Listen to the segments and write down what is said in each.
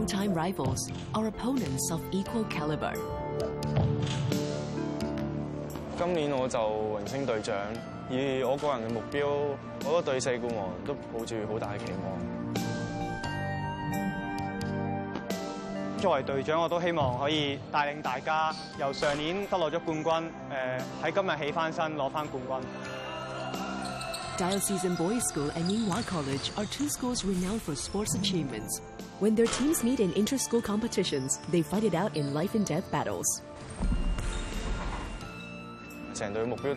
longtime rivals are opponents of equal caliber。今年我就榮升隊長，以我個人嘅目標，我覺得對四冠王都抱住好大嘅期望。作為隊長，我都希望可以帶領大家由上年得落咗冠軍，誒、呃、喺今日起翻身攞翻冠軍。Diocesan Boys' School and Yinghua College are two schools renowned for sports achievements. When their teams meet in inter-school competitions, they fight it out in life and death battles. In percent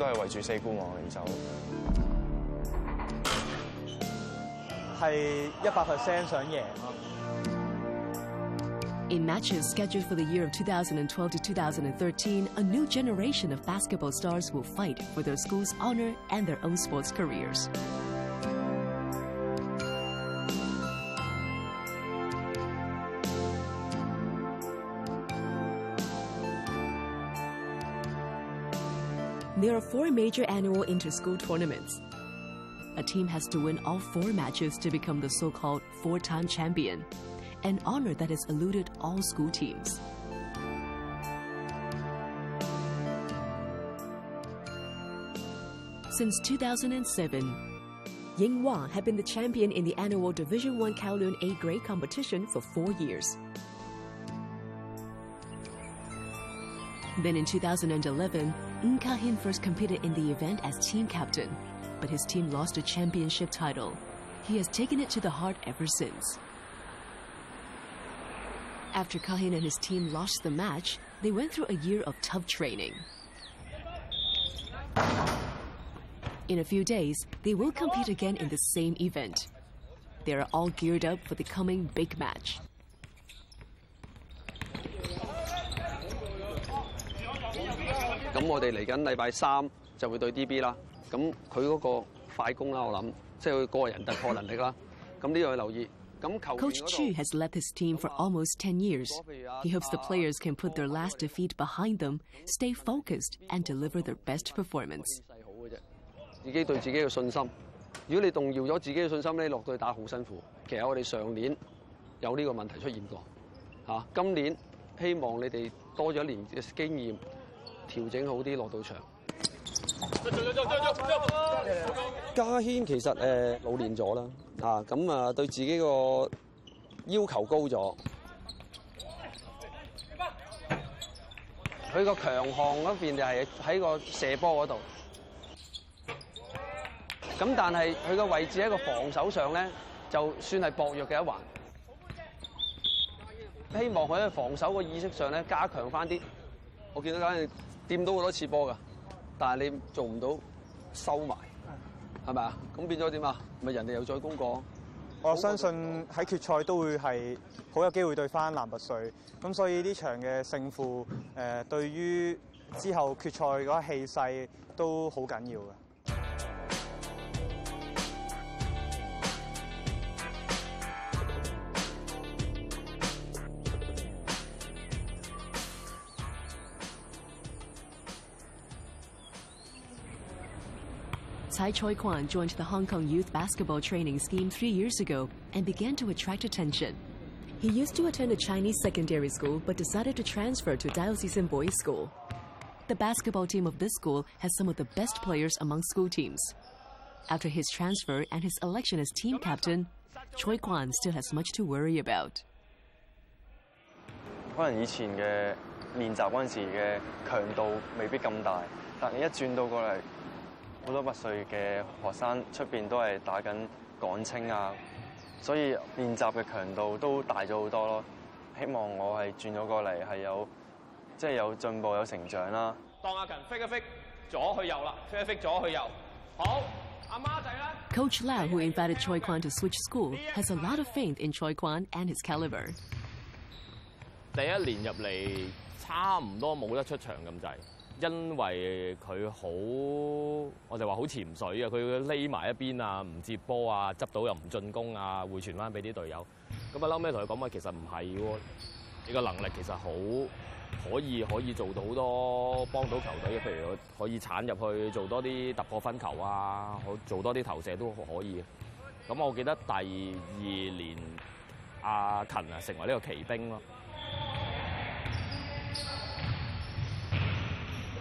matches scheduled for the year of 2012 to 2013, a new generation of basketball stars will fight for their school's honor and their own sports careers. there are four major annual inter-school tournaments. A team has to win all four matches to become the so-called four-time champion, an honor that has eluded all school teams. Since 2007, Ying Wang had been the champion in the annual Division One Kowloon A grade competition for four years. Then in 2011, Ng first competed in the event as team captain, but his team lost the championship title. He has taken it to the heart ever since. After Kahin and his team lost the match, they went through a year of tough training. In a few days, they will compete again in the same event. They are all geared up for the coming big match. 咁我哋嚟緊禮拜三就會對 DB 啦。咁佢嗰個快攻啦，我諗，即係佢個人突破能力啦。咁呢個要留意。Coach Chu has led his team for almost ten years. He hopes the players can put their last defeat behind them, stay focused and deliver their best performance. 自己對自己嘅信心。如果你動搖咗自己嘅信心咧，落到去打好辛苦。其實我哋上年有呢個問題出現過。今年希望你哋多咗一年嘅經驗。調整好啲落到場。嘉軒其實誒老練咗啦，啊咁啊對自己個要求高咗。佢個強項嗰邊就係喺個射波嗰度，咁但係佢個位置喺個防守上咧，就算係薄弱嘅一環。希望佢喺防守個意識上咧加強翻啲。我見到嗰陣。掂到好多次波噶，但系你做唔到收埋，系咪啊？咁变咗点啊？咪人哋又再攻过。我相信喺决赛都会系好有机会对翻南拔瑞，咁所以呢场嘅胜负诶，对于之后决赛嗰气势都好紧要嘅。Tai Choi Kwan joined the Hong Kong youth basketball training scheme three years ago and began to attract attention. He used to attend a Chinese secondary school but decided to transfer to Diocesan Boys School. The basketball team of this school has some of the best players among school teams. After his transfer and his election as team captain, Choi Kwan still has much to worry about. 可能以前嘅練習嗰陣時嘅強度未必咁大，但你一轉到過嚟好多八歲嘅學生出边都係打緊港青啊，所以練習嘅強度都大咗好多咯。希望我係轉咗過嚟係有即係有進步有成長啦。當阿勤飛一飛左去右啦，飛一飛左去右。好，阿媽仔啦。Coach Lau，who invited Choi Kwan to switch school，has a lot of faith in Choi Kwan and his caliber。第一年入嚟差唔多冇得出場咁滯。因為佢好，我就話好潛水啊！佢匿埋一邊啊，唔接波啊，執到又唔進攻啊，回傳翻俾啲隊友。咁啊，嬲尾同佢講話？其實唔係喎，你個能力其實好可以，可以做到好多，幫到球隊。譬如可以鏟入去做多啲突破分球啊，可做多啲投射都可以。咁我記得第二年阿勤啊，成為呢個奇兵咯。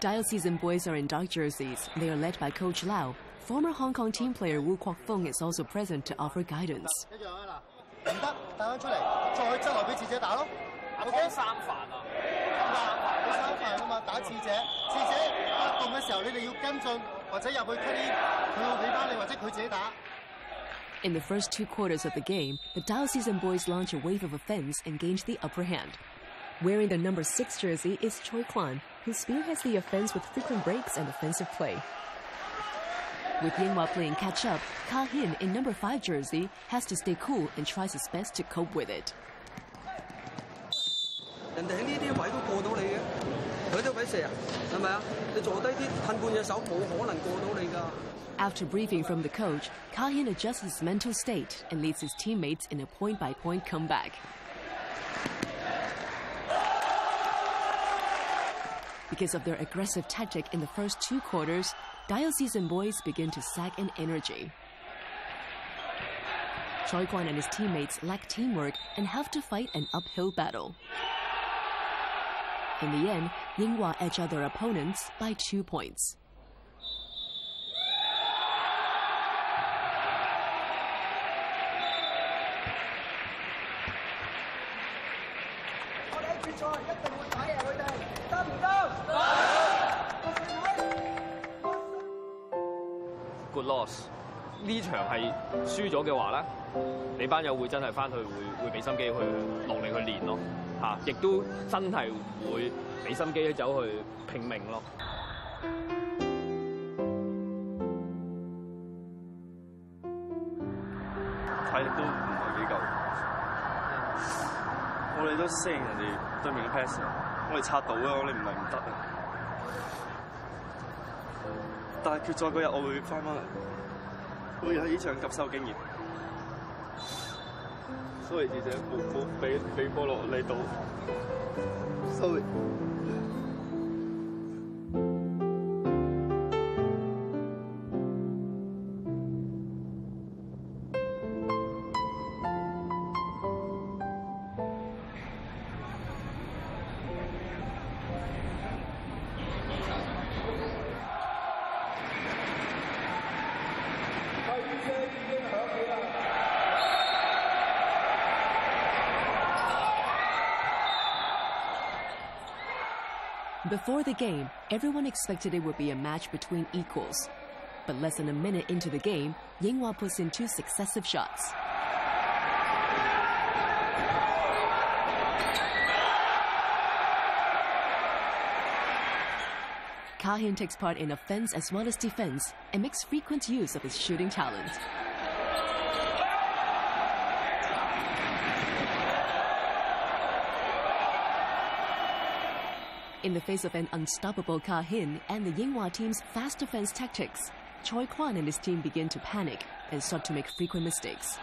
Diocesan boys are in dark jerseys. They are led by Coach Lau. Former Hong Kong team player Wu Kwok Fung is also present to offer guidance. In the first two quarters of the game, the Diocesan boys launch a wave of offense and gained the upper hand. Wearing the number 6 jersey is Choi Kwan, who spearheads the offense with frequent breaks and offensive play. With Yinghua playing catch up, Ka Hin in number 5 jersey has to stay cool and tries his best to cope with it. After briefing from the coach, Ka Hin adjusts his mental state and leads his teammates in a point by point comeback. Because of their aggressive tactic in the first two quarters, diocesan boys begin to sag in energy. Choi Kwan and his teammates lack teamwork and have to fight an uphill battle. In the end, Yinghua edge out their opponents by two points. 输咗嘅话咧，你班友会真系翻去会会俾心机去努力去练咯，吓，亦都真系会俾心机走去拼命咯。体力都唔系几够，我哋都应人哋对面嘅 pass，我哋拆到啊，我哋唔系唔得啊。但系决赛嗰日我会翻返嚟。我有呢場吸收經驗。sorry，記者冇冇俾俾波羅嚟到。sorry。Before the game, everyone expected it would be a match between equals. But less than a minute into the game, Yinghua puts in two successive shots. Kahin takes part in offense as well as defense and makes frequent use of his shooting talent. In the face of an unstoppable Kahin and the Yinghua team's fast defense tactics, Choi Kwan and his team begin to panic and start to make frequent mistakes.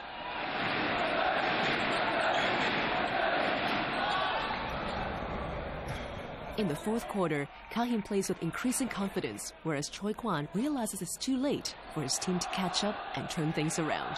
In the fourth quarter, Kahin plays with increasing confidence, whereas Choi Kwan realizes it's too late for his team to catch up and turn things around.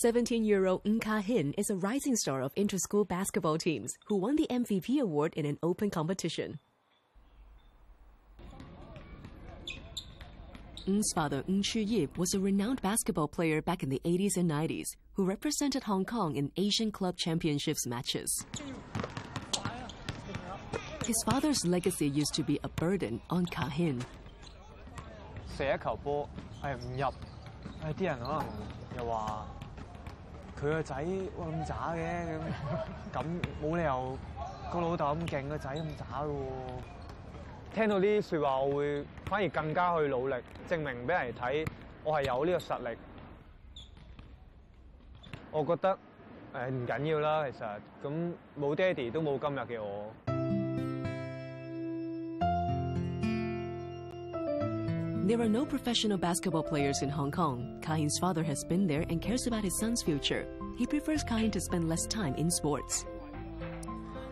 17 year old Nka Hin is a rising star of inter school basketball teams who won the MVP award in an open competition. Ng's father, Ng Chu Yip, was a renowned basketball player back in the 80s and 90s who represented Hong Kong in Asian Club Championships matches. His father's legacy used to be a burden on Kahin. 射一球波係唔入，誒啲人可能又話佢個仔哇咁渣嘅咁，咁冇理由個老豆咁勁個仔咁渣嘅喎。聽到呢啲説話，我會反而更加去努力，證明俾人睇我係有呢個實力。我覺得誒唔緊要啦，其實咁冇爹哋都冇今日嘅我。There are no professional basketball players in Hong Kong. k a i n s father has been there and cares about his son's future. He prefers k a i n to spend less time in sports.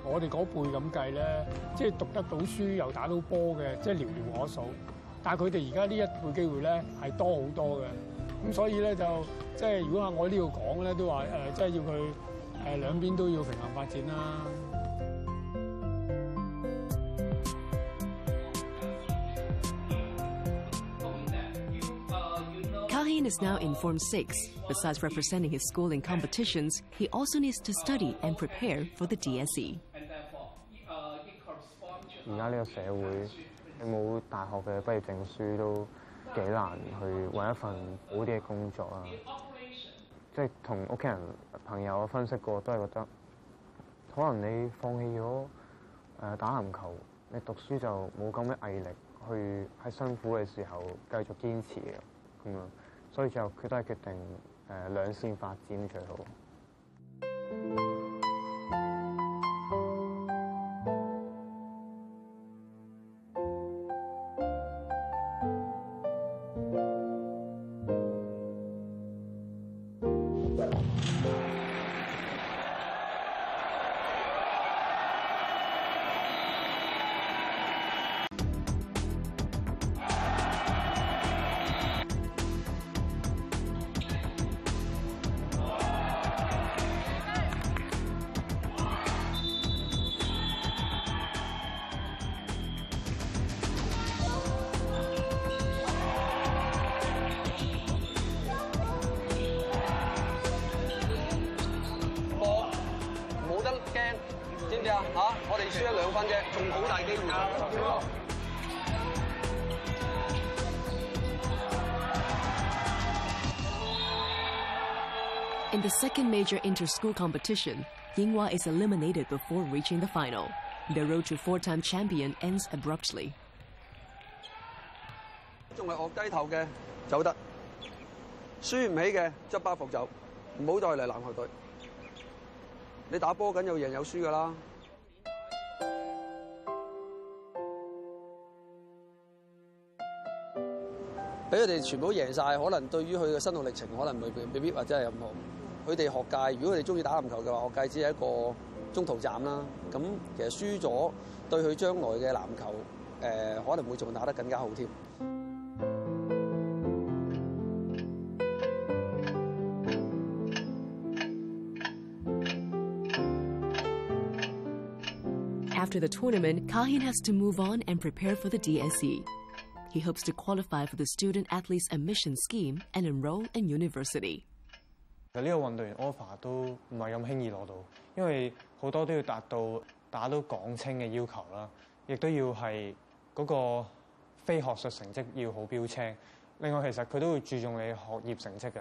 我哋嗰輩咁計咧，即係讀得到書又打到波嘅，即係寥寥可數。但係佢哋而家呢一輩機會咧係多好多嘅。咁所以咧就即係如果啊我呢度講咧都話誒，即係要佢誒兩邊都要平衡發展啦。Kahin is now in Form Six. Besides representing his school in competitions, he also needs to study and prepare for the DSE. 而家呢個社會，你冇大學嘅畢業證書都幾難去揾一份好啲嘅工作啊！即係同屋企人、朋友分析過，都係覺得可能你放棄咗誒打籃球，你讀書就冇咁嘅毅力去喺辛苦嘅時候繼續堅持嘅咁樣，所以就佢都係決定誒兩線發展最好。In the second major inter-school competition, Yinghua is eliminated before reaching the final. The road to four-time champion ends abruptly. 仲系恶低头嘅，走得输唔起嘅，执包袱走，唔好再嚟篮球队。你打波紧，有赢有输噶啦。俾佢哋全部贏晒，可能對於佢嘅身後歷程，可能未必或者係任何。佢哋學界，如果佢哋中意打籃球嘅話，學界只係一個中途站啦。咁其實輸咗對佢將來嘅籃球誒，可能會仲打得更加好添。After the tournament, k a h i n has to move on and prepare for the DSE. he hopes to qualify for the Student Athletes Admission Scheme and enroll in university. offer 都唔係咁輕易攞到，因為好多都要達到打到港青嘅要求啦，亦都要係嗰個非學術成績要好標青。另外，其實佢都會注重你學業成績嘅。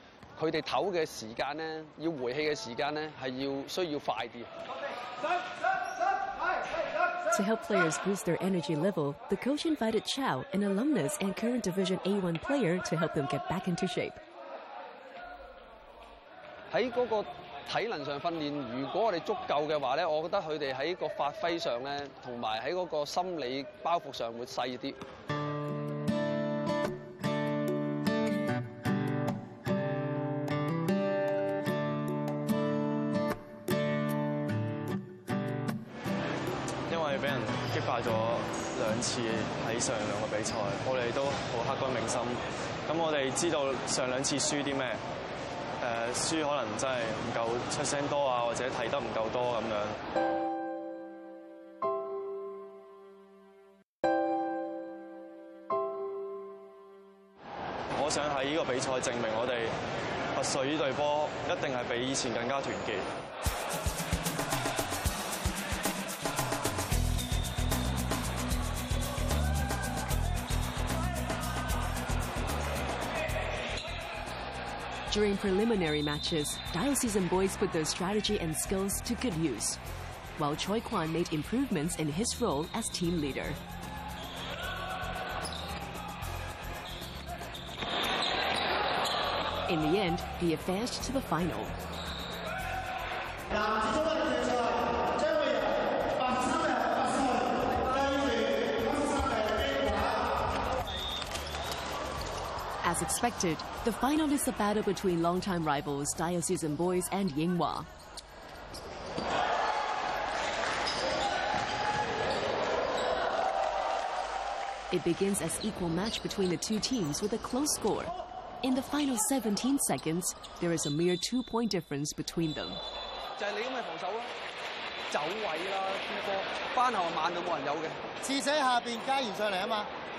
佢哋唞嘅時間咧，要回氣嘅時間咧，係要需要快啲。To help players boost their energy level, the coach invited Chao, an alumnus and current Division A1 player, to help them get back into shape. 喺嗰個體能上訓練，如果我哋足夠嘅話咧，我覺得佢哋喺個發揮上咧，同埋喺嗰個心理包袱上會細啲。次喺上兩個比賽，我哋都好刻骨銘心。咁我哋知道上兩次輸啲咩？誒，輸可能真係唔夠出聲多啊，或者睇得唔夠多咁樣。我想喺呢個比賽證明我哋，我水隊波一定係比以前更加團結。During preliminary matches, diocesan boys put their strategy and skills to good use, while Choi Kwan made improvements in his role as team leader. In the end, he advanced to the final. expected, the final is a battle between longtime rivals Diocesan Boys and Yinghua. It begins as equal match between the two teams with a close score. In the final 17 seconds, there is a mere two-point difference between them.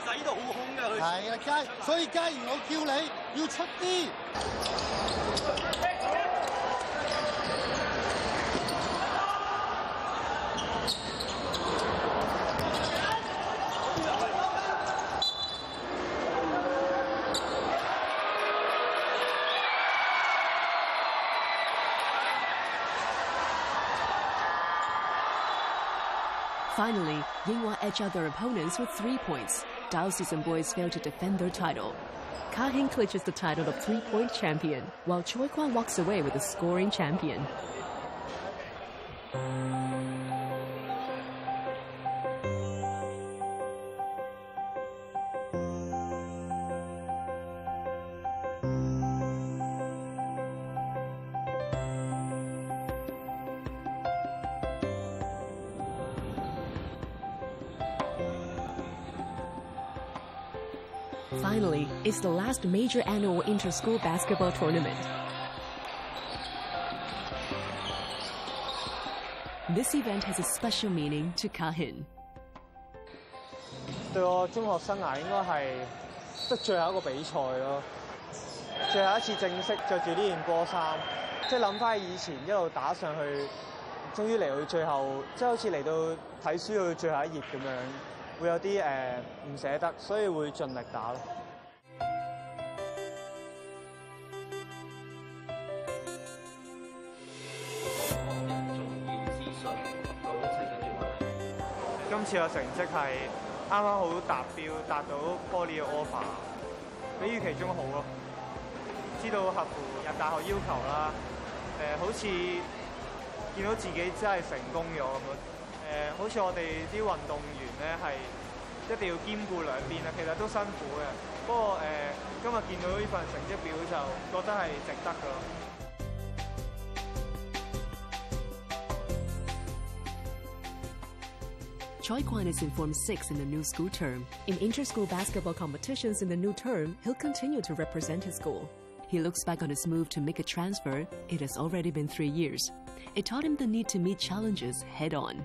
使到好空㗎佢，係啊雞，所以雞，我叫你要出啲。Finally，英華 edged t h e r opponents with three points. season boys fail to defend their title. Kahin clinches the title of three-point champion, while Choi Kwan walks away with the scoring champion. Finally, it's the last major annual inter-school basketball tournament. This event has a special meaning to k a h i n 对我中学生涯应该系即最后一个比赛咯，最后一次正式着住呢件波衫，即系谂翻以前一路打上去，终于嚟到最后，即系好似嚟到睇书去最后一页咁样。會有啲誒唔捨得，所以會盡力打咯。今次嘅成績係啱啱好達標，達到玻璃嘅 offer，比預期中好咯。知道客户入大學要求啦，誒好似見到自己真係成功咗咁样，誒好似我哋啲運動員。Choi Kwan is in Form 6 in the new school term. In interschool basketball competitions in the new term, he'll continue to represent his school. He looks back on his move to make a transfer. It has already been three years. It taught him the need to meet challenges head on.